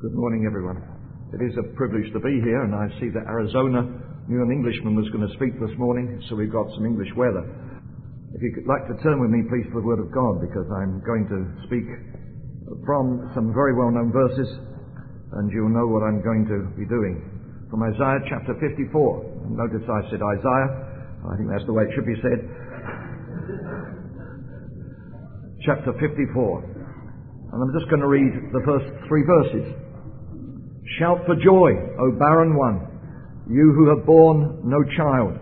Good morning, everyone. It is a privilege to be here, and I see that Arizona knew an Englishman was going to speak this morning, so we've got some English weather. If you'd like to turn with me, please, to the Word of God, because I'm going to speak from some very well known verses, and you'll know what I'm going to be doing. From Isaiah chapter 54. Notice I said Isaiah. I think that's the way it should be said. chapter 54. And I'm just going to read the first three verses. Shout for joy, O barren one, you who have borne no child.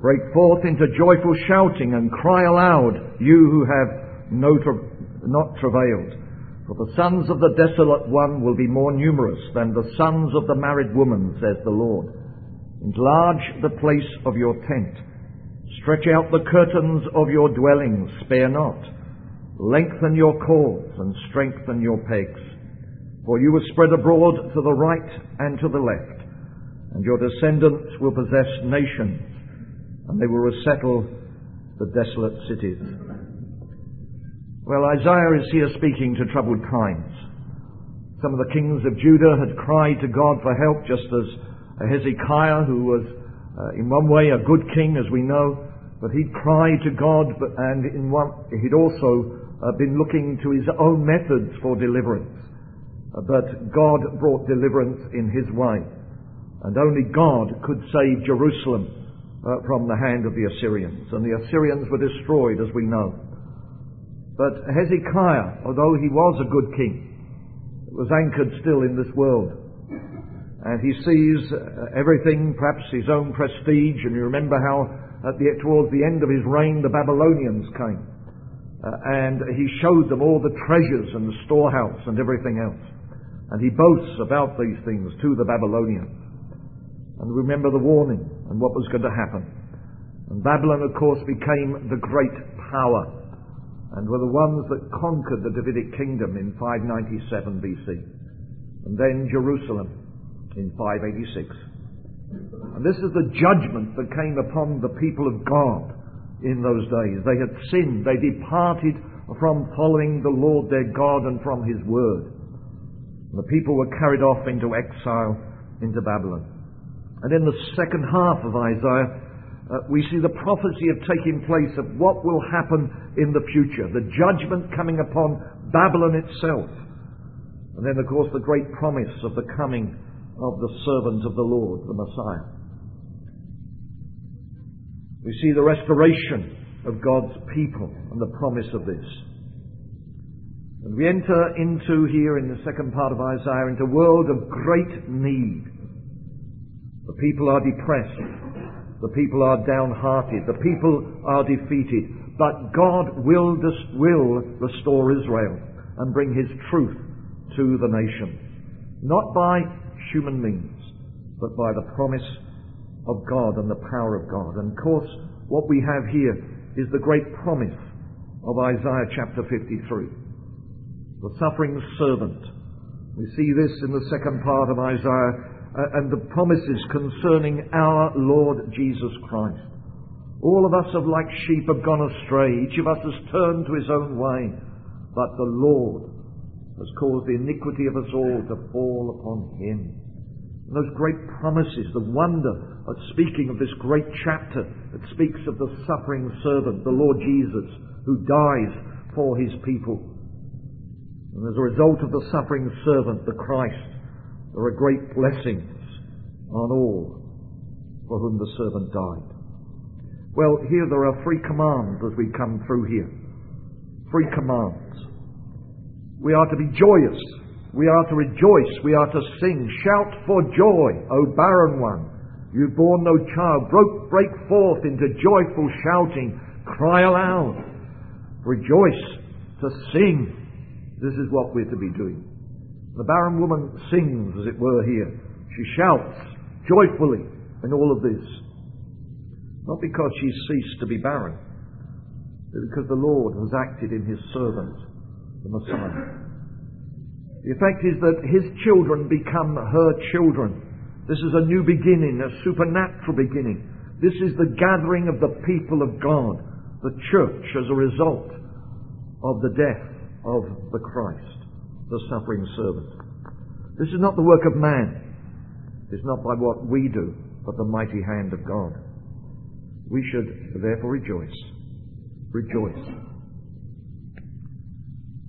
Break forth into joyful shouting and cry aloud, you who have no tra- not travailed. For the sons of the desolate one will be more numerous than the sons of the married woman, says the Lord. Enlarge the place of your tent. Stretch out the curtains of your dwellings, spare not. Lengthen your cords and strengthen your pegs. For you will spread abroad to the right and to the left, and your descendants will possess nations, and they will resettle the desolate cities. Well, Isaiah is here speaking to troubled times. Some of the kings of Judah had cried to God for help, just as Hezekiah, who was uh, in one way a good king, as we know, but he'd cried to God, and in one, he'd also uh, been looking to his own methods for deliverance. Uh, but God brought deliverance in His way. And only God could save Jerusalem uh, from the hand of the Assyrians. And the Assyrians were destroyed, as we know. But Hezekiah, although he was a good king, was anchored still in this world. And he sees uh, everything, perhaps his own prestige, and you remember how at the, towards the end of his reign the Babylonians came. Uh, and he showed them all the treasures and the storehouse and everything else. And he boasts about these things to the Babylonians. And remember the warning and what was going to happen. And Babylon, of course, became the great power and were the ones that conquered the Davidic kingdom in 597 BC. And then Jerusalem in 586. And this is the judgment that came upon the people of God in those days. They had sinned. They departed from following the Lord their God and from His word. The people were carried off into exile into Babylon. And in the second half of Isaiah, uh, we see the prophecy of taking place of what will happen in the future, the judgment coming upon Babylon itself. And then, of course, the great promise of the coming of the servant of the Lord, the Messiah. We see the restoration of God's people and the promise of this. And we enter into here in the second part of Isaiah into a world of great need. The people are depressed. The people are downhearted. The people are defeated. But God will, dis- will restore Israel and bring His truth to the nation. Not by human means, but by the promise of God and the power of God. And of course, what we have here is the great promise of Isaiah chapter 53 the suffering servant. We see this in the second part of Isaiah uh, and the promises concerning our Lord Jesus Christ. All of us have like sheep have gone astray. Each of us has turned to his own way. But the Lord has caused the iniquity of us all to fall upon him. And those great promises, the wonder of speaking of this great chapter that speaks of the suffering servant, the Lord Jesus, who dies for his people. And as a result of the suffering servant, the Christ, there are great blessings on all for whom the servant died. Well, here there are three commands as we come through here. Three commands. We are to be joyous. We are to rejoice. We are to sing. Shout for joy, O barren one. You born no child. Broke, break forth into joyful shouting. Cry aloud. Rejoice to sing this is what we're to be doing. The barren woman sings, as it were, here. She shouts joyfully in all of this. Not because she's ceased to be barren, but because the Lord has acted in his servant, the Messiah. The effect is that his children become her children. This is a new beginning, a supernatural beginning. This is the gathering of the people of God, the church, as a result of the death of the Christ, the suffering servant. This is not the work of man. It's not by what we do, but the mighty hand of God. We should therefore rejoice. Rejoice.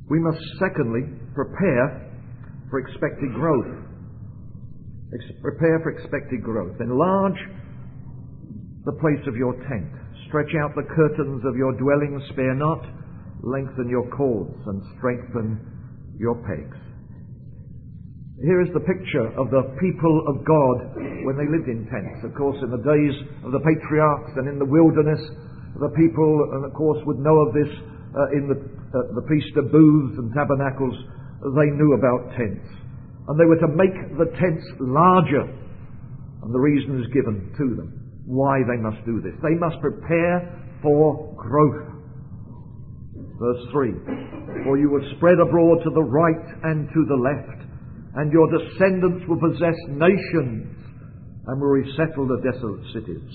We must secondly prepare for expected growth. Ex- prepare for expected growth. Enlarge the place of your tent. Stretch out the curtains of your dwelling. Spare not. Lengthen your cords and strengthen your pegs. Here is the picture of the people of God when they lived in tents. Of course, in the days of the patriarchs and in the wilderness, the people, and of course, would know of this uh, in the, uh, the Feast of Booths and Tabernacles. They knew about tents. And they were to make the tents larger. And the reason is given to them why they must do this. They must prepare for growth. Verse 3 For you will spread abroad to the right and to the left and your descendants will possess nations and will resettle the desolate cities.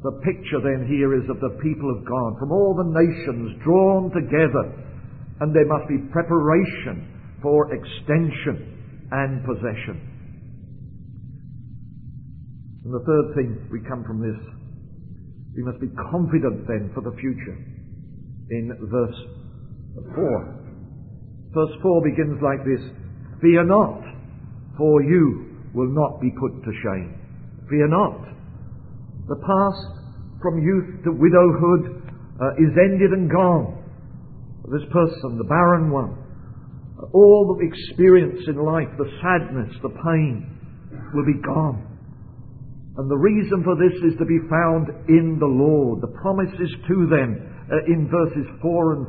The picture then here is of the people of God from all the nations drawn together, and there must be preparation for extension and possession. And the third thing we come from this, we must be confident then for the future. In verse 4. Verse 4 begins like this Fear not, for you will not be put to shame. Fear not. The past from youth to widowhood uh, is ended and gone. This person, the barren one, all the experience in life, the sadness, the pain, will be gone. And the reason for this is to be found in the Lord. The promises to them uh, in verses 4 and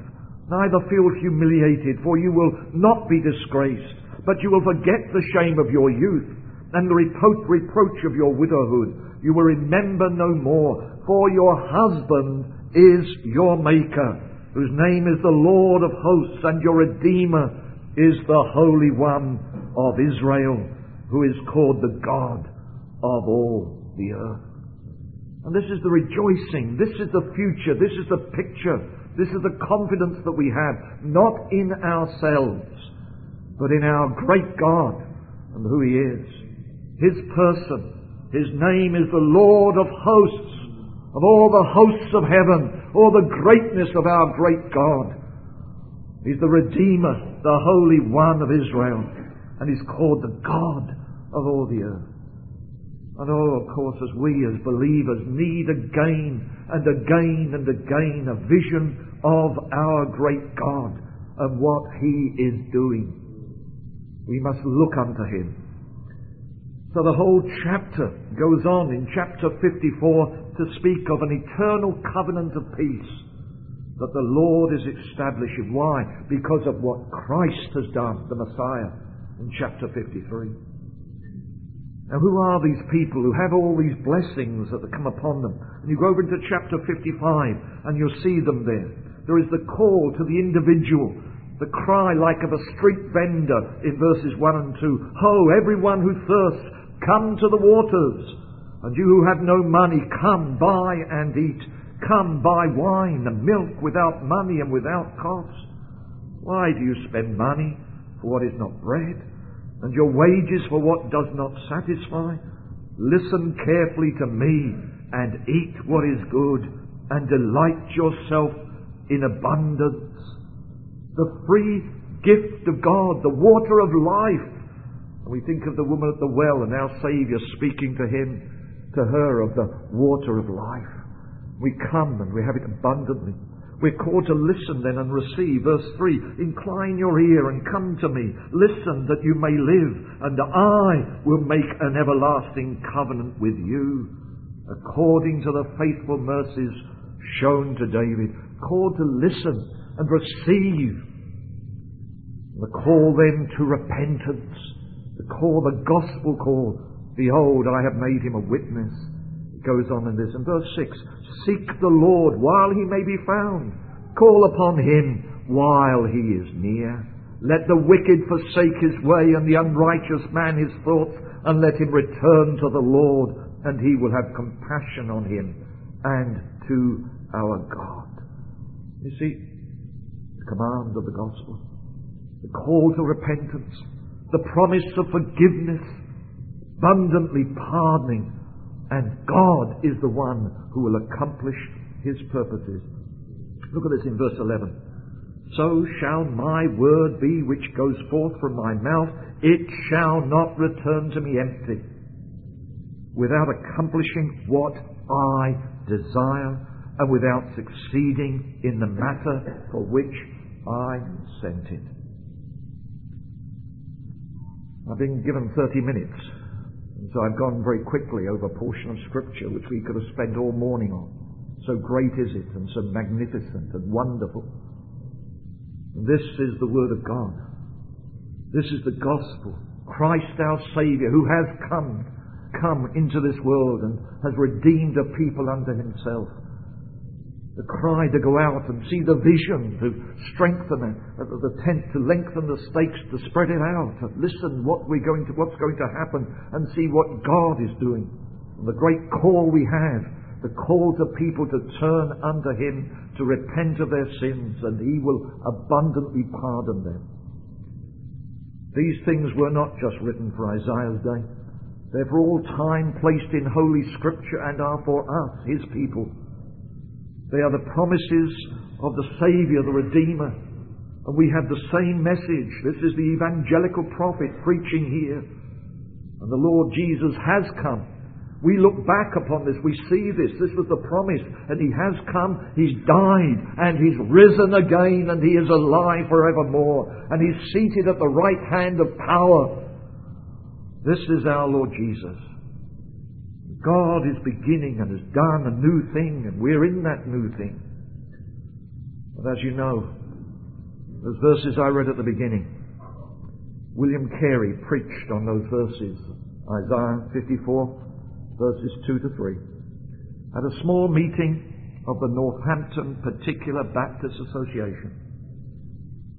5 Neither feel humiliated, for you will not be disgraced, but you will forget the shame of your youth and the repro- reproach of your widowhood. You will remember no more, for your husband is your Maker, whose name is the Lord of hosts, and your Redeemer is the Holy One of Israel, who is called the God of all the earth. And this is the rejoicing, this is the future, this is the picture this is the confidence that we have, not in ourselves, but in our great God and who He is. His person, His name is the Lord of hosts, of all the hosts of heaven, all the greatness of our great God. He's the Redeemer, the Holy One of Israel, and He's called the God of all the earth. And oh, of course, as we as believers need again and again and again a vision of our great God and what He is doing. We must look unto Him. So the whole chapter goes on in chapter 54 to speak of an eternal covenant of peace that the Lord is establishing. Why? Because of what Christ has done, the Messiah, in chapter 53. Now, who are these people who have all these blessings that come upon them? And you go over into chapter 55 and you'll see them there. There is the call to the individual, the cry like of a street vendor in verses 1 and 2. Ho, everyone who thirsts, come to the waters. And you who have no money, come, buy and eat. Come, buy wine and milk without money and without cost. Why do you spend money for what is not bread, and your wages for what does not satisfy? Listen carefully to me, and eat what is good, and delight yourself in abundance. The free gift of God, the water of life. And we think of the woman at the well and our Saviour speaking to him, to her of the water of life. We come and we have it abundantly. We're called to listen then and receive. Verse 3 Incline your ear and come to me. Listen that you may live, and I will make an everlasting covenant with you, according to the faithful mercies shown to David called to listen and receive. The call then to repentance, the call, the gospel call. Behold, I have made him a witness. Goes on in this. In verse 6, seek the Lord while he may be found. Call upon him while he is near. Let the wicked forsake his way and the unrighteous man his thoughts, and let him return to the Lord, and he will have compassion on him and to our God. You see, the command of the gospel, the call to repentance, the promise of forgiveness, abundantly pardoning, and God is the one who will accomplish his purposes. Look at this in verse 11. So shall my word be which goes forth from my mouth. It shall not return to me empty, without accomplishing what I desire, and without succeeding in the matter for which I sent it. I've been given 30 minutes, so I've gone very quickly over a portion of Scripture which we could have spent all morning on. So great is it, and so magnificent and wonderful. This is the Word of God. This is the gospel. Christ our Saviour, who has come, come into this world and has redeemed a people unto himself. The cry to go out and see the vision, to strengthen it, uh, the tent, to lengthen the stakes, to spread it out, to listen what we're going to, what's going to happen and see what God is doing. And the great call we have the call to people to turn unto Him, to repent of their sins, and He will abundantly pardon them. These things were not just written for Isaiah's day. They're for all time placed in Holy Scripture and are for us, His people. They are the promises of the Saviour, the Redeemer. And we have the same message. This is the evangelical prophet preaching here. And the Lord Jesus has come we look back upon this, we see this. This was the promise, and He has come, He's died, and He's risen again, and He is alive forevermore, and He's seated at the right hand of power. This is our Lord Jesus. God is beginning and has done a new thing, and we're in that new thing. But as you know, those verses I read at the beginning, William Carey preached on those verses. Isaiah 54, verses 2 to 3, at a small meeting of the Northampton Particular Baptist Association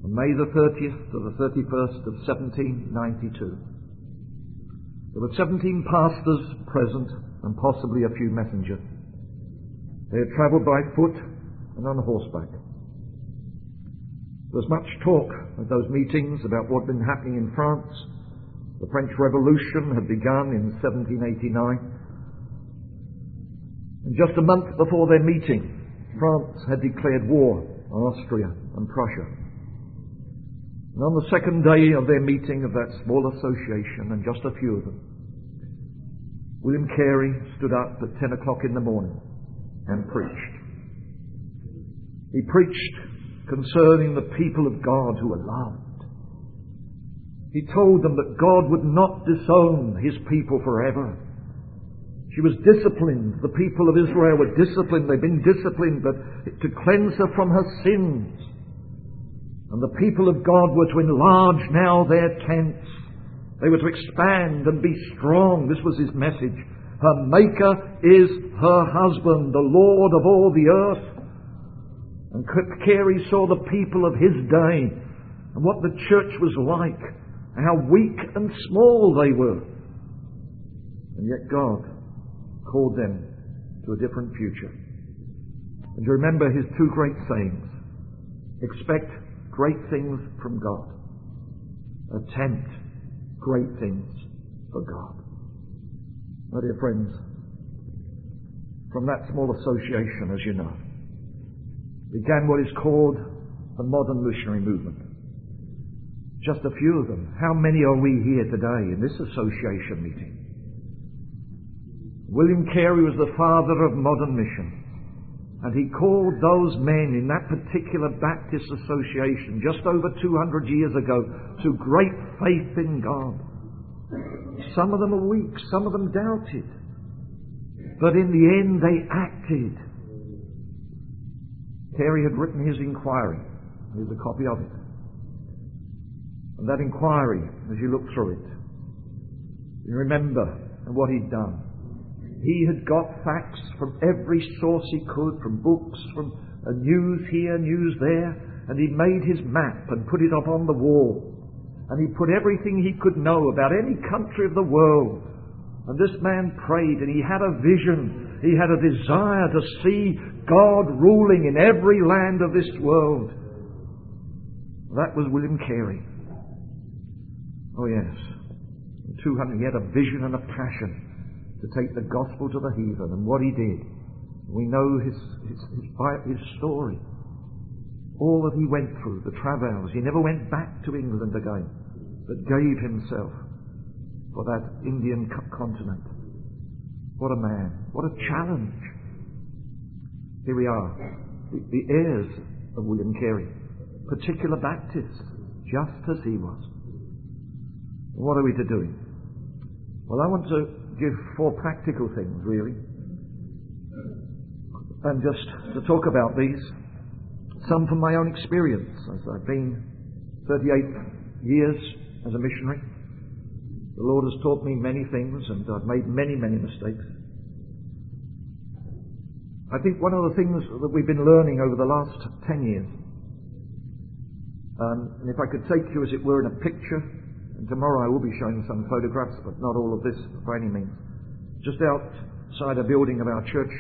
on May the 30th to the 31st of 1792. There were 17 pastors present and possibly a few messengers. They had travelled by foot and on horseback. There was much talk at those meetings about what had been happening in France. The French Revolution had begun in 1789 and just a month before their meeting, France had declared war on Austria and Prussia. And on the second day of their meeting of that small association, and just a few of them, William Carey stood up at 10 o'clock in the morning and preached. He preached concerning the people of God who are loved. He told them that God would not disown his people forever she was disciplined. The people of Israel were disciplined. They've been disciplined, but to cleanse her from her sins. And the people of God were to enlarge now their tents. They were to expand and be strong. This was his message. Her Maker is her husband, the Lord of all the earth. And Carey saw the people of his day and what the church was like, how weak and small they were. And yet God called them to a different future. And to remember his two great sayings expect great things from God, attempt great things for God. My dear friends, from that small association, as you know, began what is called the modern missionary movement. Just a few of them. How many are we here today in this association meeting? William Carey was the father of modern mission. And he called those men in that particular Baptist association just over 200 years ago to great faith in God. Some of them are weak, some of them doubted. But in the end, they acted. Carey had written his inquiry. Here's a copy of it. And that inquiry, as you look through it, you remember what he'd done. He had got facts from every source he could, from books, from uh, news here, news there, and he made his map and put it up on the wall. And he put everything he could know about any country of the world. And this man prayed and he had a vision. He had a desire to see God ruling in every land of this world. That was William Carey. Oh, yes. 200, he had a vision and a passion to take the gospel to the heathen, and what he did. We know his, his, his, his story. All that he went through, the travails. He never went back to England again, but gave himself for that Indian continent. What a man. What a challenge. Here we are, the, the heirs of William Carey, particular Baptists, just as he was. What are we to do? Well, I want to give four practical things, really. And just to talk about these, some from my own experience, as I've been 38 years as a missionary. The Lord has taught me many things, and I've made many, many mistakes. I think one of the things that we've been learning over the last 10 years, um, and if I could take you as it were in a picture, and tomorrow I will be showing some photographs, but not all of this by any means. Just outside a building of our church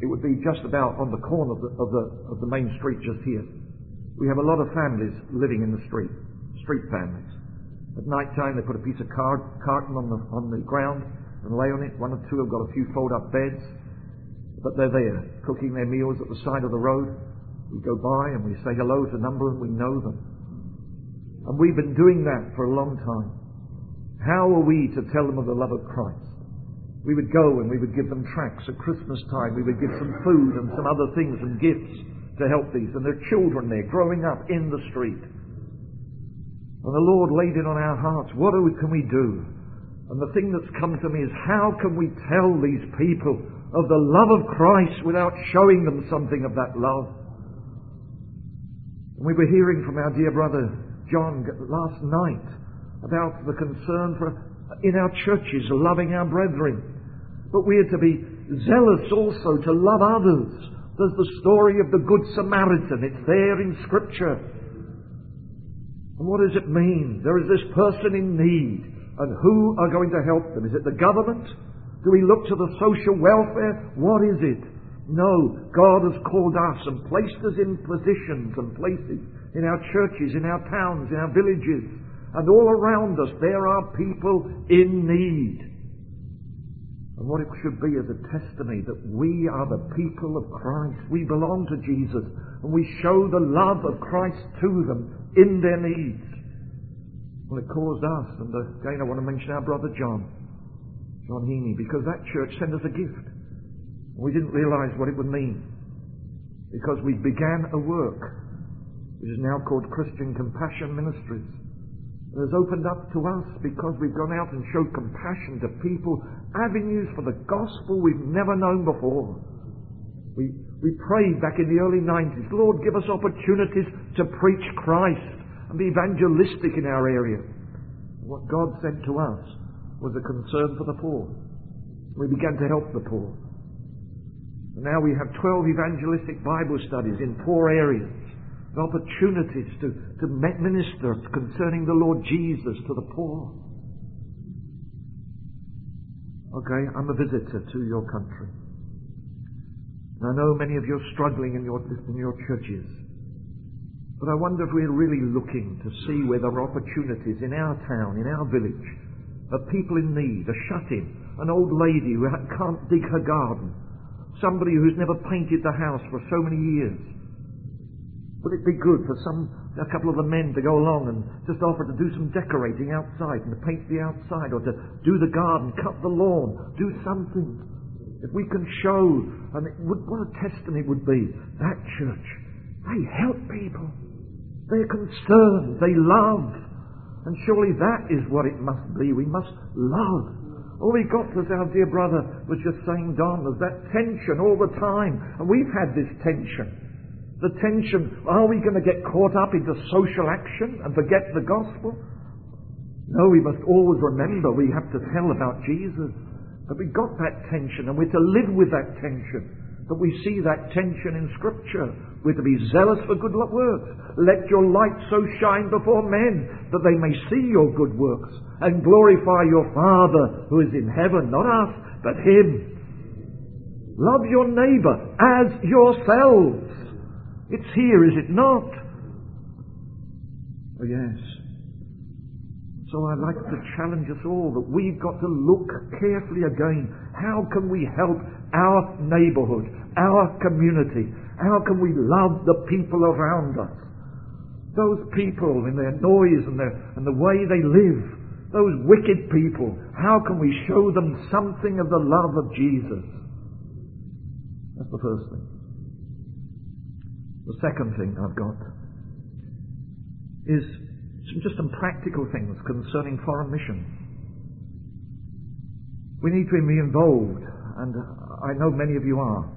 it would be just about on the corner of the, of the, of the main street just here. We have a lot of families living in the street, street families. At night time, they put a piece of card, carton on the, on the ground and lay on it. One or two have got a few fold up beds, but they're there, cooking their meals at the side of the road. We go by and we say hello to a number and we know them. And we've been doing that for a long time. How are we to tell them of the love of Christ? We would go and we would give them tracts at Christmas time. We would give some food and some other things and gifts to help these. And their children there growing up in the street. And the Lord laid it on our hearts. What can we do? And the thing that's come to me is how can we tell these people of the love of Christ without showing them something of that love? And we were hearing from our dear brother John last night about the concern for in our churches, loving our brethren. But we are to be zealous also to love others. There's the story of the Good Samaritan. It's there in Scripture. And what does it mean? There is this person in need. And who are going to help them? Is it the government? Do we look to the social welfare? What is it? No, God has called us and placed us in positions and places in our churches, in our towns, in our villages, and all around us there are people in need. And what it should be is a testimony that we are the people of Christ. We belong to Jesus and we show the love of Christ to them in their needs. Well, it caused us, and again I want to mention our brother John, John Heaney, because that church sent us a gift. We didn't realize what it would mean because we began a work which is now called Christian Compassion Ministries It has opened up to us because we've gone out and showed compassion to people, avenues for the gospel we've never known before. We, we prayed back in the early 90s, Lord, give us opportunities to preach Christ and be evangelistic in our area. What God sent to us was a concern for the poor. We began to help the poor. And now we have 12 evangelistic Bible studies in poor areas opportunities to, to minister concerning the Lord Jesus to the poor. Okay, I'm a visitor to your country. And I know many of you are struggling in your, in your churches. But I wonder if we're really looking to see where there are opportunities in our town, in our village, of people in need, a shut-in, an old lady who can't dig her garden, somebody who's never painted the house for so many years, would it be good for some, a couple of the men to go along and just offer to do some decorating outside and to paint the outside or to do the garden, cut the lawn, do something? If we can show, and would, what a testimony would be, that church, they help people. They're concerned. They love. And surely that is what it must be. We must love. All we got, as our dear brother was just saying, Don, was that tension all the time. And we've had this tension. The tension, are we going to get caught up into social action and forget the gospel? No, we must always remember we have to tell about Jesus. But we've got that tension and we're to live with that tension. But we see that tension in Scripture. We're to be zealous for good works. Let your light so shine before men that they may see your good works and glorify your Father who is in heaven, not us, but Him. Love your neighbor as yourselves. It's here, is it not? Oh, yes. So I'd like to challenge us all that we've got to look carefully again. How can we help our neighborhood, our community? How can we love the people around us? Those people in their noise and, their, and the way they live, those wicked people, how can we show them something of the love of Jesus? That's the first thing. The second thing I've got is some, just some practical things concerning foreign missions. We need to be involved, and I know many of you are.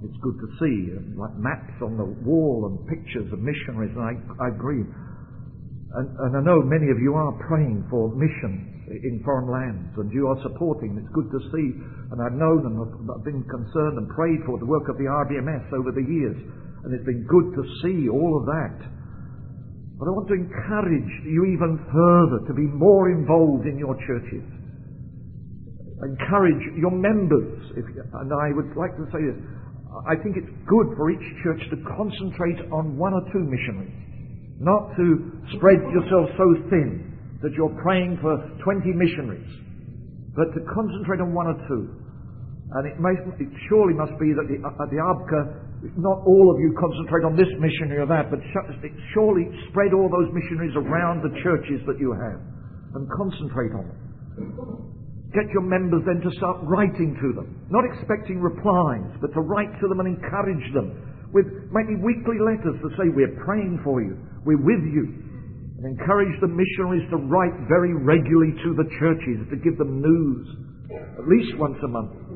It's good to see, uh, like maps on the wall and pictures of missionaries, and I, I agree. And, and I know many of you are praying for missions in foreign lands, and you are supporting. It's good to see, and I've known and I've been concerned and prayed for the work of the RBMS over the years, and it's been good to see all of that. But I want to encourage you even further to be more involved in your churches. Encourage your members, if, and I would like to say this. I think it's good for each church to concentrate on one or two missionaries, not to spread yourself so thin that you're praying for 20 missionaries, but to concentrate on one or two. And it, may, it surely must be that the, at the ABCA not all of you concentrate on this missionary or that, but surely spread all those missionaries around the churches that you have and concentrate on them. Get your members then to start writing to them, not expecting replies, but to write to them and encourage them with maybe weekly letters to say, We're praying for you, we're with you, and encourage the missionaries to write very regularly to the churches to give them news, at least once a month.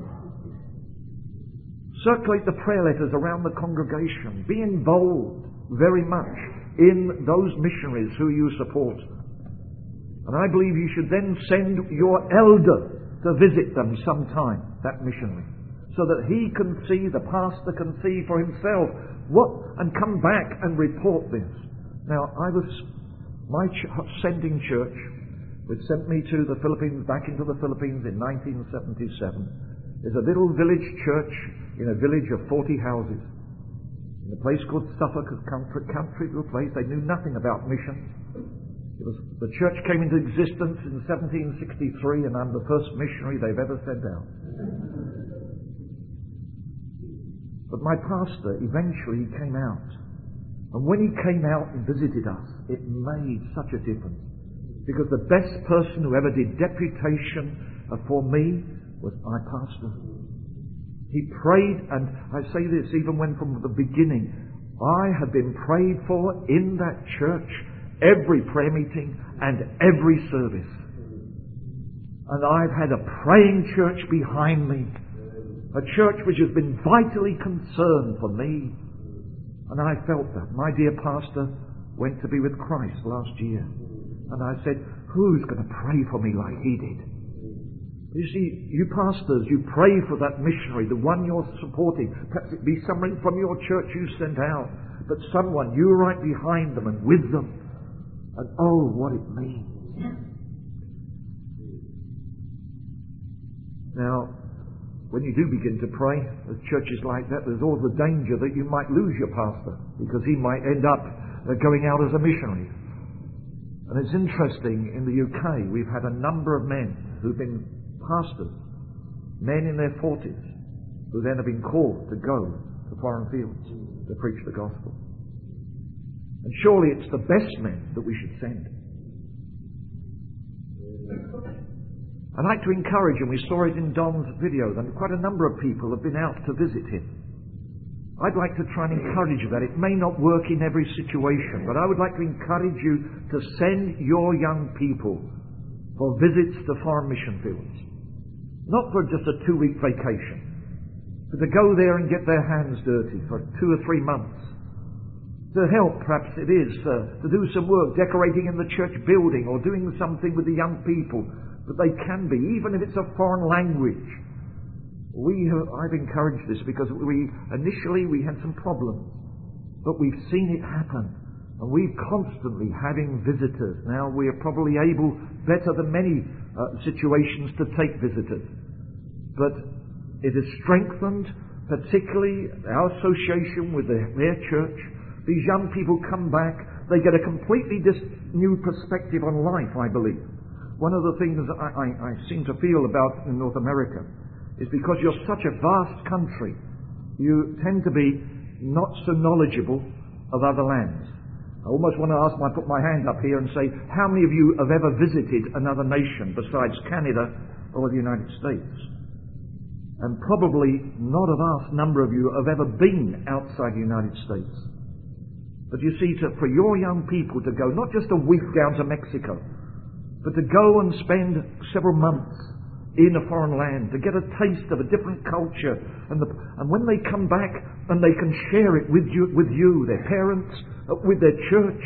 Circulate the prayer letters around the congregation. Be involved very much in those missionaries who you support. And I believe you should then send your elder to visit them sometime, that missionary, so that he can see, the pastor can see for himself what, and come back and report this. Now, I was, my ch- sending church, which sent me to the Philippines, back into the Philippines in 1977, is a little village church in a village of 40 houses. In a place called Suffolk, a country, country little place. They knew nothing about missions. Was, the church came into existence in 1763, and I'm the first missionary they've ever sent out. But my pastor eventually came out. And when he came out and visited us, it made such a difference. Because the best person who ever did deputation for me was my pastor. He prayed, and I say this even when from the beginning, I have been prayed for in that church, every prayer meeting and every service. And I've had a praying church behind me, a church which has been vitally concerned for me. And I felt that. My dear pastor went to be with Christ last year. And I said, Who's going to pray for me like he did? You see, you pastors, you pray for that missionary, the one you're supporting. Perhaps it be someone from your church you sent out, but someone, you're right behind them and with them. And oh, what it means. Now, when you do begin to pray, at churches like that, there's always the danger that you might lose your pastor because he might end up uh, going out as a missionary. And it's interesting, in the UK, we've had a number of men who've been pastors, men in their 40s, who then have been called to go to foreign fields to preach the gospel. And surely it's the best men that we should send. I'd like to encourage, and we saw it in Don's video, that quite a number of people have been out to visit him. I'd like to try and encourage you that. It may not work in every situation, but I would like to encourage you to send your young people for visits to foreign mission fields. Not for just a two week vacation, but to go there and get their hands dirty for two or three months. To help, perhaps it is, uh, to do some work decorating in the church building or doing something with the young people that they can be, even if it's a foreign language. We have, I've encouraged this because we initially we had some problems, but we've seen it happen. And we're constantly having visitors. Now we are probably able, better than many uh, situations, to take visitors. But it has strengthened, particularly our association with the, their church. These young people come back, they get a completely dis- new perspective on life, I believe. One of the things I, I, I seem to feel about in North America is because you're such a vast country, you tend to be not so knowledgeable of other lands. I almost want to ask my put my hand up here and say, how many of you have ever visited another nation besides Canada or the United States? And probably not a vast number of you have ever been outside the United States. But you see, to, for your young people to go not just a week down to Mexico, but to go and spend several months in a foreign land, to get a taste of a different culture, and, the, and when they come back and they can share it with you, with you, their parents, uh, with their church,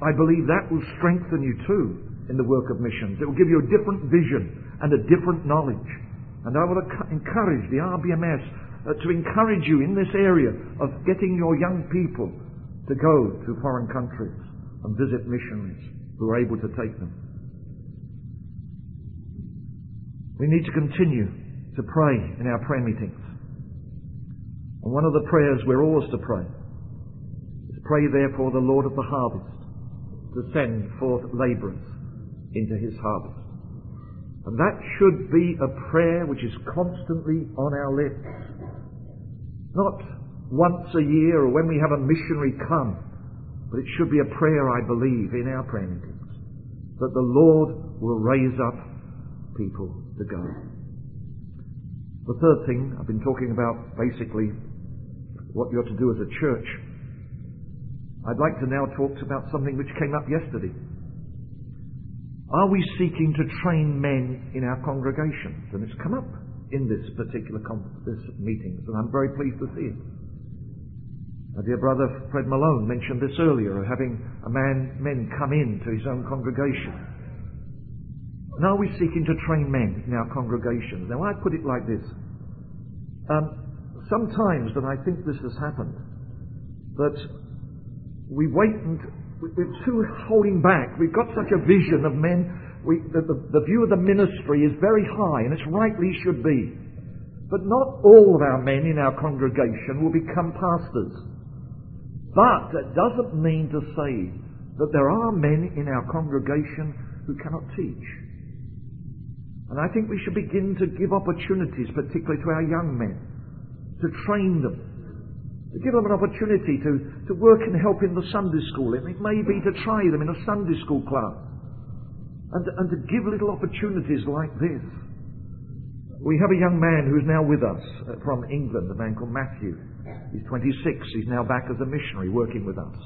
I believe that will strengthen you too in the work of missions. It will give you a different vision and a different knowledge. And I will encourage the RBMS uh, to encourage you in this area of getting your young people to go to foreign countries and visit missionaries who are able to take them. We need to continue to pray in our prayer meetings. And one of the prayers we're always to pray is pray therefore the Lord of the harvest to send forth labourers into his harvest. And that should be a prayer which is constantly on our lips. Not once a year or when we have a missionary come, but it should be a prayer, I believe, in our prayer meetings, that the Lord will raise up people go. The third thing, I've been talking about basically what you're to do as a church. I'd like to now talk about something which came up yesterday. Are we seeking to train men in our congregations? And it's come up in this particular con- this meetings, and I'm very pleased to see it. My dear brother Fred Malone mentioned this earlier, of having a man men come in to his own congregation and are we seeking to train men in our congregations? Now, I put it like this. Um, sometimes that I think this has happened, that we wait and we're too holding back. We've got such a vision of men. We, the, the, the view of the ministry is very high, and it's rightly should be. But not all of our men in our congregation will become pastors. But that doesn't mean to say that there are men in our congregation who cannot teach. And I think we should begin to give opportunities, particularly to our young men, to train them, to give them an opportunity to, to work and help in the Sunday school. It may be to try them in a Sunday school class. And to, and to give little opportunities like this. We have a young man who's now with us uh, from England, a man called Matthew. He's 26. He's now back as a missionary working with us.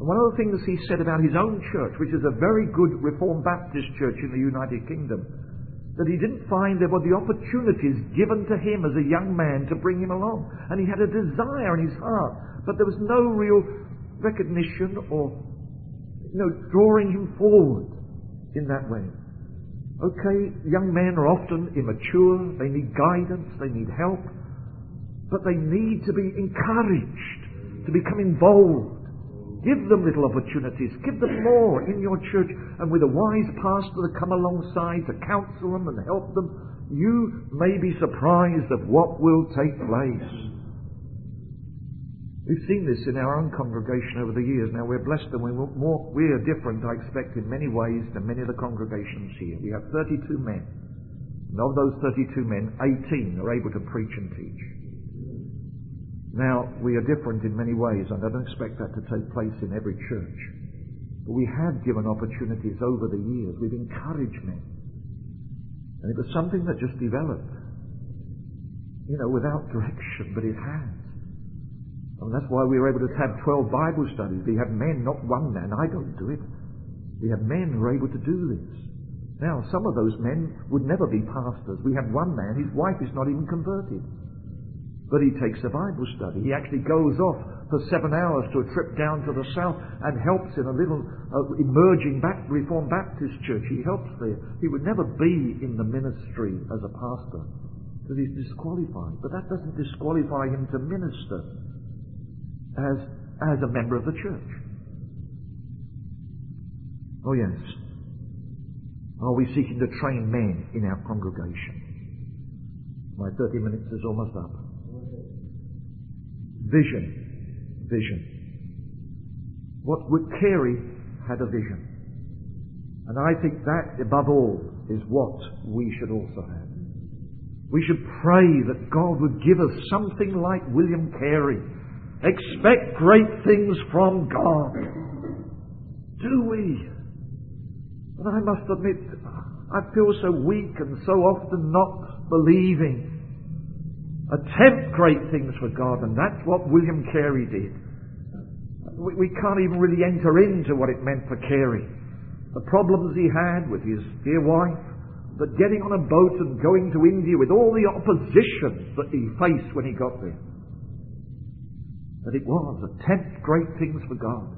And one of the things he said about his own church, which is a very good Reformed Baptist church in the United Kingdom, that he didn't find there were the opportunities given to him as a young man to bring him along. And he had a desire in his heart, but there was no real recognition or you know, drawing him forward in that way. Okay, young men are often immature, they need guidance, they need help, but they need to be encouraged to become involved Give them little opportunities. Give them more in your church. And with a wise pastor to come alongside to counsel them and help them, you may be surprised at what will take place. We've seen this in our own congregation over the years. Now we're blessed and we're more, we are different, I expect, in many ways than many of the congregations here. We have 32 men. And of those 32 men, 18 are able to preach and teach. Now, we are different in many ways, and I don't expect that to take place in every church. But we have given opportunities over the years. We've encouraged men. And it was something that just developed. You know, without direction, but it has. And that's why we were able to have 12 Bible studies. We have men, not one man. I don't do it. We have men who are able to do this. Now, some of those men would never be pastors. We have one man, his wife is not even converted. But he takes a Bible study. He actually goes off for seven hours to a trip down to the south and helps in a little uh, emerging back, Reformed Baptist church. He helps there. He would never be in the ministry as a pastor because he's disqualified. But that doesn't disqualify him to minister as, as a member of the church. Oh, yes. Are we seeking to train men in our congregation? My 30 minutes is almost up. Vision. Vision. What would Carey had a vision. And I think that, above all, is what we should also have. We should pray that God would give us something like William Carey. Expect great things from God. Do we? And I must admit, I feel so weak and so often not believing. Attempt great things for God, and that's what William Carey did. We, we can't even really enter into what it meant for Carey. The problems he had with his dear wife, but getting on a boat and going to India with all the opposition that he faced when he got there. That it was attempt great things for God.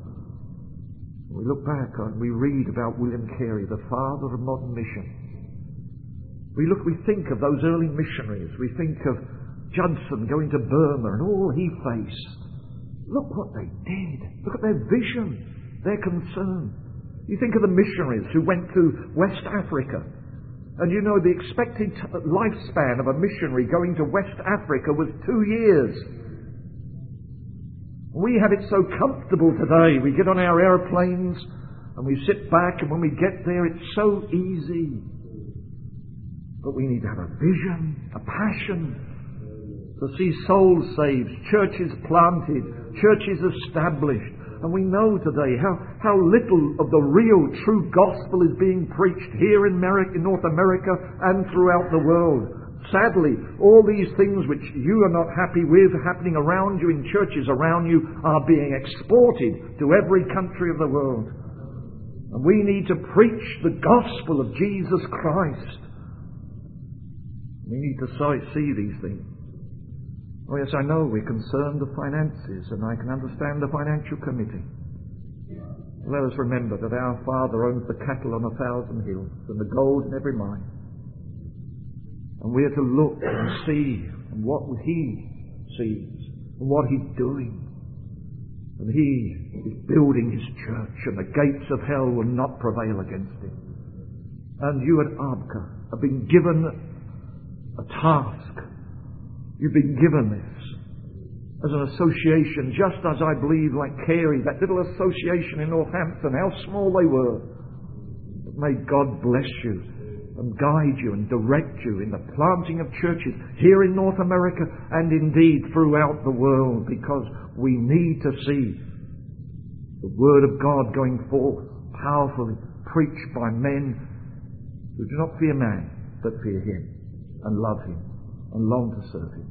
We look back and we read about William Carey, the father of modern mission. We look, we think of those early missionaries. We think of Judson going to Burma and all he faced. Look what they did. Look at their vision, their concern. You think of the missionaries who went to West Africa. And you know the expected lifespan of a missionary going to West Africa was two years. We have it so comfortable today. We get on our airplanes and we sit back, and when we get there, it's so easy. But we need to have a vision, a passion to see souls saved, churches planted, churches established. And we know today how, how little of the real, true gospel is being preached here in, America, in North America and throughout the world. Sadly, all these things which you are not happy with happening around you in churches around you are being exported to every country of the world. And we need to preach the gospel of Jesus Christ. We need to see these things. Oh, yes, I know we're concerned with finances, and I can understand the financial committee. Let us remember that our Father owns the cattle on a thousand hills and the gold in every mine. And we are to look and see and what He sees and what He's doing. And He is building His church, and the gates of hell will not prevail against Him. And you at ARBCA have been given a task. You've been given this as an association, just as I believe, like Carey, that little association in Northampton, how small they were. But may God bless you and guide you and direct you in the planting of churches here in North America and indeed throughout the world because we need to see the Word of God going forth powerfully preached by men who do not fear man but fear Him and love Him and long to serve Him.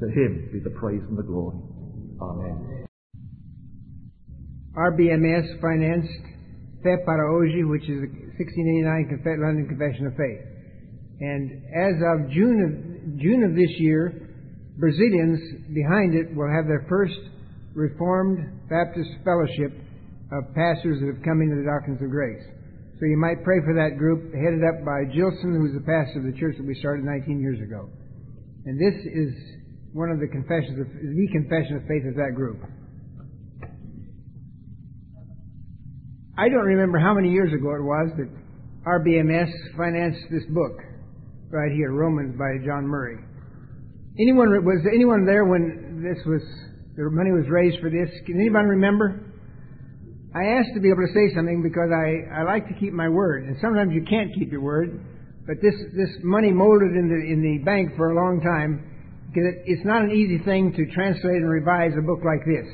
To Him be the praise and the glory. Amen. RBMS financed Fé para which is the 1689 London Confession of Faith. And as of June of, June of this year, Brazilians behind it will have their first Reformed Baptist Fellowship of pastors that have come into the doctrines of grace. So you might pray for that group, headed up by Gilson, who's the pastor of the church that we started 19 years ago. And this is one of the confessions of the confession of faith of that group. I don't remember how many years ago it was that RBMS financed this book right here, Romans by John Murray. Anyone was anyone there when this was the money was raised for this? Can anybody remember? I asked to be able to say something because I, I like to keep my word, and sometimes you can't keep your word. But this this money molded in the in the bank for a long time it's not an easy thing to translate and revise a book like this.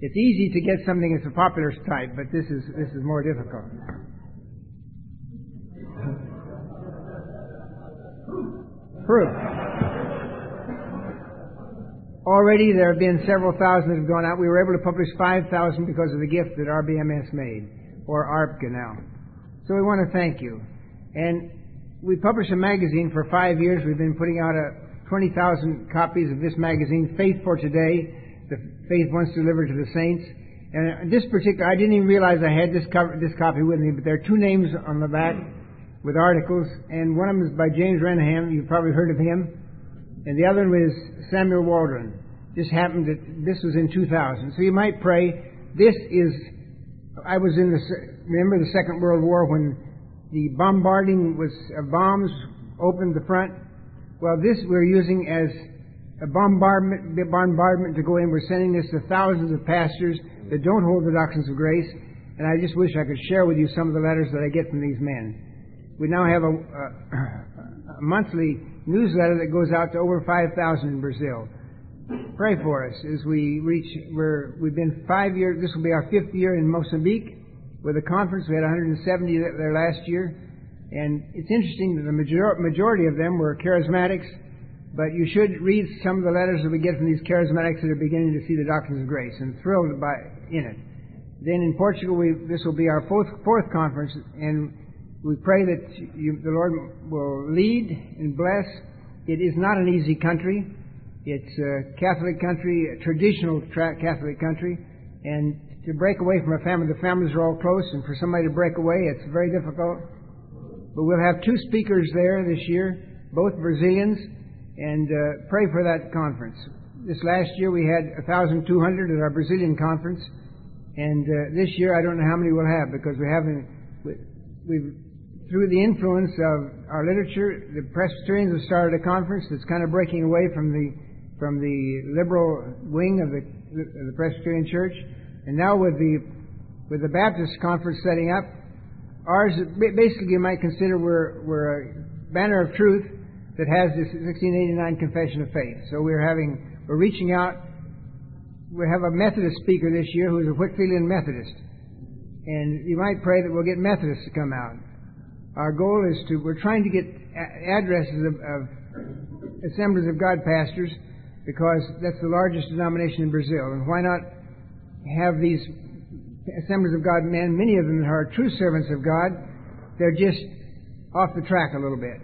It's easy to get something that's a popular type, but this is this is more difficult. Proof. Already there have been several thousand that have gone out. We were able to publish 5,000 because of the gift that RBMS made, or ARBCA now. So we want to thank you. And we publish a magazine for five years. We've been putting out a 20,000 copies of this magazine, Faith for Today, the faith once delivered to the saints. And this particular, I didn't even realize I had this, cover, this copy with me, but there are two names on the back with articles, and one of them is by James Renihan. You've probably heard of him. And the other one is Samuel Waldron. This happened, this was in 2000. So you might pray, this is, I was in the, remember the Second World War when the bombarding was, bombs opened the front? Well, this we're using as a bombardment, bombardment to go in. We're sending this to thousands of pastors that don't hold the doctrines of grace, and I just wish I could share with you some of the letters that I get from these men. We now have a, a, a monthly newsletter that goes out to over 5,000 in Brazil. Pray for us as we reach, we're, we've been five years, this will be our fifth year in Mozambique with a conference. We had 170 there last year. And it's interesting that the major- majority of them were charismatics, but you should read some of the letters that we get from these charismatics that are beginning to see the doctrines of grace and thrilled by in it. Then in Portugal, we, this will be our fourth, fourth conference, and we pray that you, the Lord will lead and bless. It is not an easy country. It's a Catholic country, a traditional tra- Catholic country, and to break away from a family, the families are all close, and for somebody to break away, it's very difficult. But we'll have two speakers there this year, both Brazilians, and uh, pray for that conference. This last year we had 1,200 at our Brazilian conference, and uh, this year I don't know how many we'll have because we haven't. We've through the influence of our literature, the Presbyterians have started a conference that's kind of breaking away from the from the liberal wing of the, Presbyterian Church, and now with the with the Baptist conference setting up, ours basically you might consider we're we're a banner of truth that has this 1689 Confession of Faith. So we're having we're reaching out. We have a Methodist speaker this year who's a Whitefieldian Methodist, and you might pray that we'll get Methodists to come out. Our goal is to we're trying to get addresses of, of Assemblies of God pastors because that's the largest denomination in Brazil. And why not have these assemblies of God men, many of them are true servants of God, they're just off the track a little bit.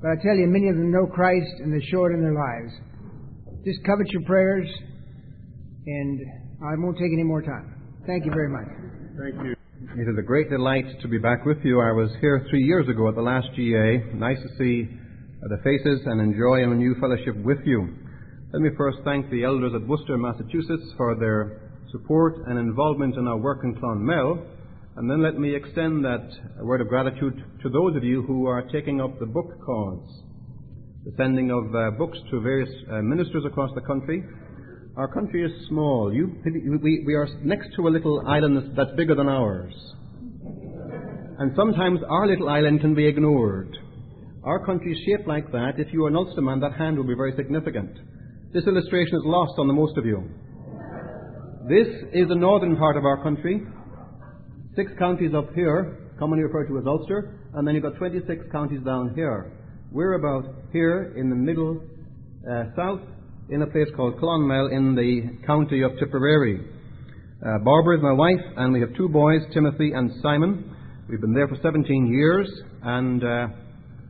But I tell you, many of them know Christ and they're it in their lives. Just covet your prayers, and I won't take any more time. Thank you very much. Thank you. It is a great delight to be back with you. I was here three years ago at the last GA. Nice to see the faces and enjoy a new fellowship with you. Let me first thank the elders at Worcester, Massachusetts for their support and involvement in our work in Clonmel. And then let me extend that word of gratitude to those of you who are taking up the book cause, the sending of uh, books to various uh, ministers across the country. Our country is small. You, we, we are next to a little island that's bigger than ours. And sometimes our little island can be ignored. Our country is shaped like that. If you are an Ulsterman, that hand will be very significant. This illustration is lost on the most of you. This is the northern part of our country. Six counties up here, commonly referred to as Ulster, and then you've got 26 counties down here. We're about here in the middle uh, south in a place called Clonmel in the county of Tipperary. Uh, Barbara is my wife, and we have two boys, Timothy and Simon. We've been there for 17 years, and uh,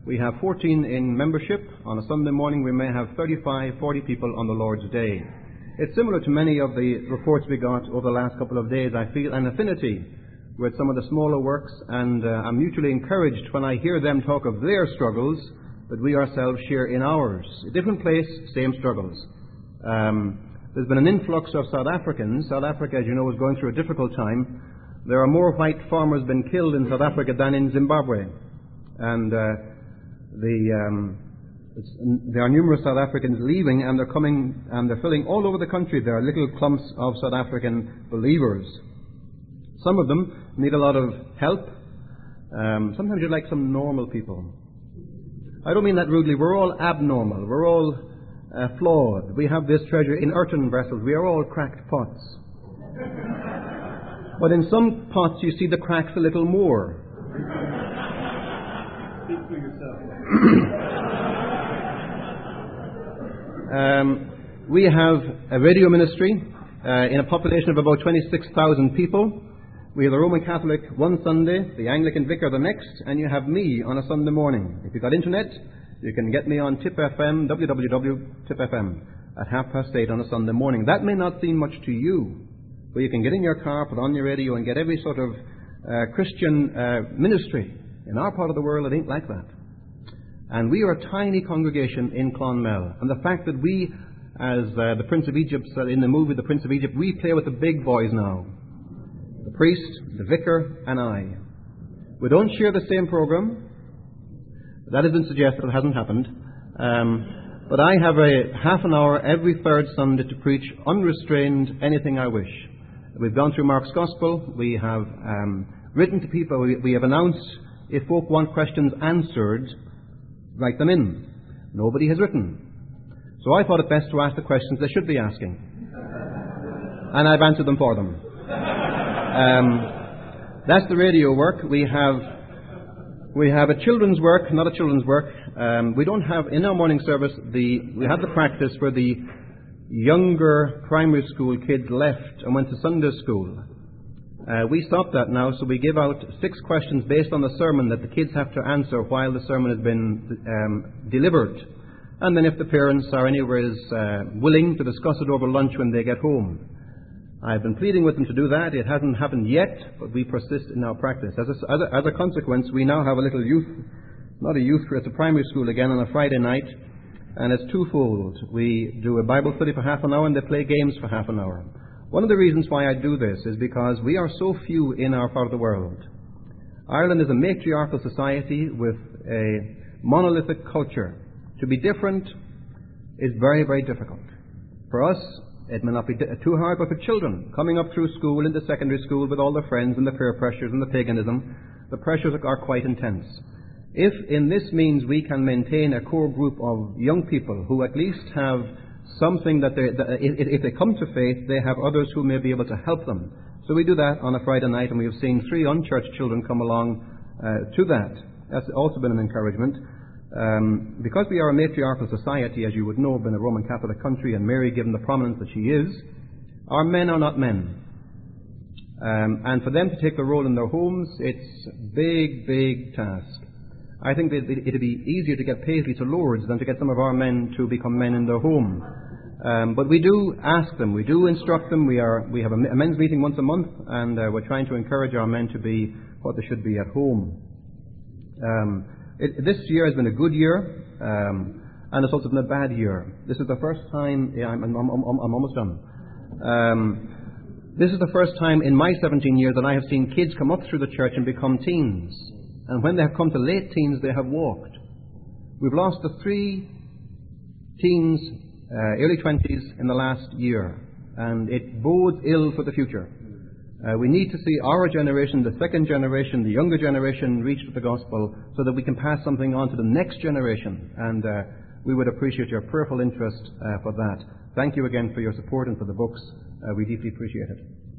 we have 14 in membership. On a Sunday morning, we may have 35, 40 people on the Lord's Day. It's similar to many of the reports we got over the last couple of days. I feel an affinity with some of the smaller works, and uh, I'm mutually encouraged when I hear them talk of their struggles that we ourselves share in ours. A different place, same struggles. Um, there's been an influx of South Africans. South Africa, as you know, is going through a difficult time. There are more white farmers been killed in South Africa than in Zimbabwe. And uh, the, um, there are numerous South Africans leaving, and they're coming and they're filling all over the country. There are little clumps of South African believers. Some of them need a lot of help. Um, sometimes you'd like some normal people. I don't mean that rudely. We're all abnormal. We're all uh, flawed. We have this treasure in earthen vessels. We are all cracked pots. but in some pots you see the cracks a little more. Speak for yourself. um, we have a radio ministry uh, in a population of about 26,000 people. We have the Roman Catholic one Sunday, the Anglican vicar the next, and you have me on a Sunday morning. If you've got internet, you can get me on Tipp FM, www.tippfm, at half past eight on a Sunday morning. That may not seem much to you, but you can get in your car, put on your radio, and get every sort of uh, Christian uh, ministry. In our part of the world, it ain't like that. And we are a tiny congregation in Clonmel. And the fact that we, as uh, the Prince of Egypt said in the movie The Prince of Egypt, we play with the big boys now. The priest, the vicar, and I. We don't share the same program. That has been suggested, it hasn't happened. Um, but I have a half an hour every third Sunday to preach unrestrained anything I wish. we've gone through Mark's Gospel. We have um, written to people. We, we have announced if folk want questions answered, write them in. Nobody has written. So I thought it best to ask the questions they should be asking. And I've answered them for them. Um, that's the radio work. We have we have a children's work, not a children's work. Um, we don't have in our morning service the we have the practice where the younger primary school kids left and went to Sunday school. Uh, we stop that now, so we give out six questions based on the sermon that the kids have to answer while the sermon has been um, delivered. And then if the parents are anywhere uh, willing to discuss it over lunch when they get home. I've been pleading with them to do that. It hasn't happened yet, but we persist in our practice. As a, as a, as a consequence, we now have a little youth, not a youth, it's a primary school again on a Friday night, and it's twofold. We do a Bible study for half an hour and they play games for half an hour. One of the reasons why I do this is because we are so few in our part of the world. Ireland is a matriarchal society with a monolithic culture. To be different is very, very difficult. For us, it may not be too hard, but for children coming up through school into secondary school with all their friends and the peer pressures and the paganism, the pressures are quite intense. If in this means we can maintain a core group of young people who at least have something that, they, that if, they come to faith, they have others who may be able to help them. So we do that on a Friday night, and we have seen three unchurched children come along uh, to that. That's also been an encouragement. Um, because we are a matriarchal society, as you would know, being a Roman Catholic country, and Mary given the prominence that she is, our men are not men. Um, and for them to take the role in their homes, it's big, big task. I think it'd be easier to get Paisley to Lourdes than to get some of our men to become men in their home. Um, but we do ask them, we do instruct them. We are we have a, a men's meeting once a month, and uh, we're trying to encourage our men to be what they should be at home. Um, it, this year has been a good year, um, and it's also been a bad year. This is the first time. Yeah, I'm, I'm, I'm, I'm almost done. Um, this is the first time in my 17 years that I have seen kids come up through the church and become teens. And when they have come to late teens, they have walked. We've lost the three teens, uh, early 20s in the last year, and it bodes ill for the future. Uh, we need to see our generation, the second generation, the younger generation, reach with the gospel so that we can pass something on to the next generation. And uh, we would appreciate your prayerful interest uh, for that. Thank you again for your support and for the books. Uh, we deeply appreciate it.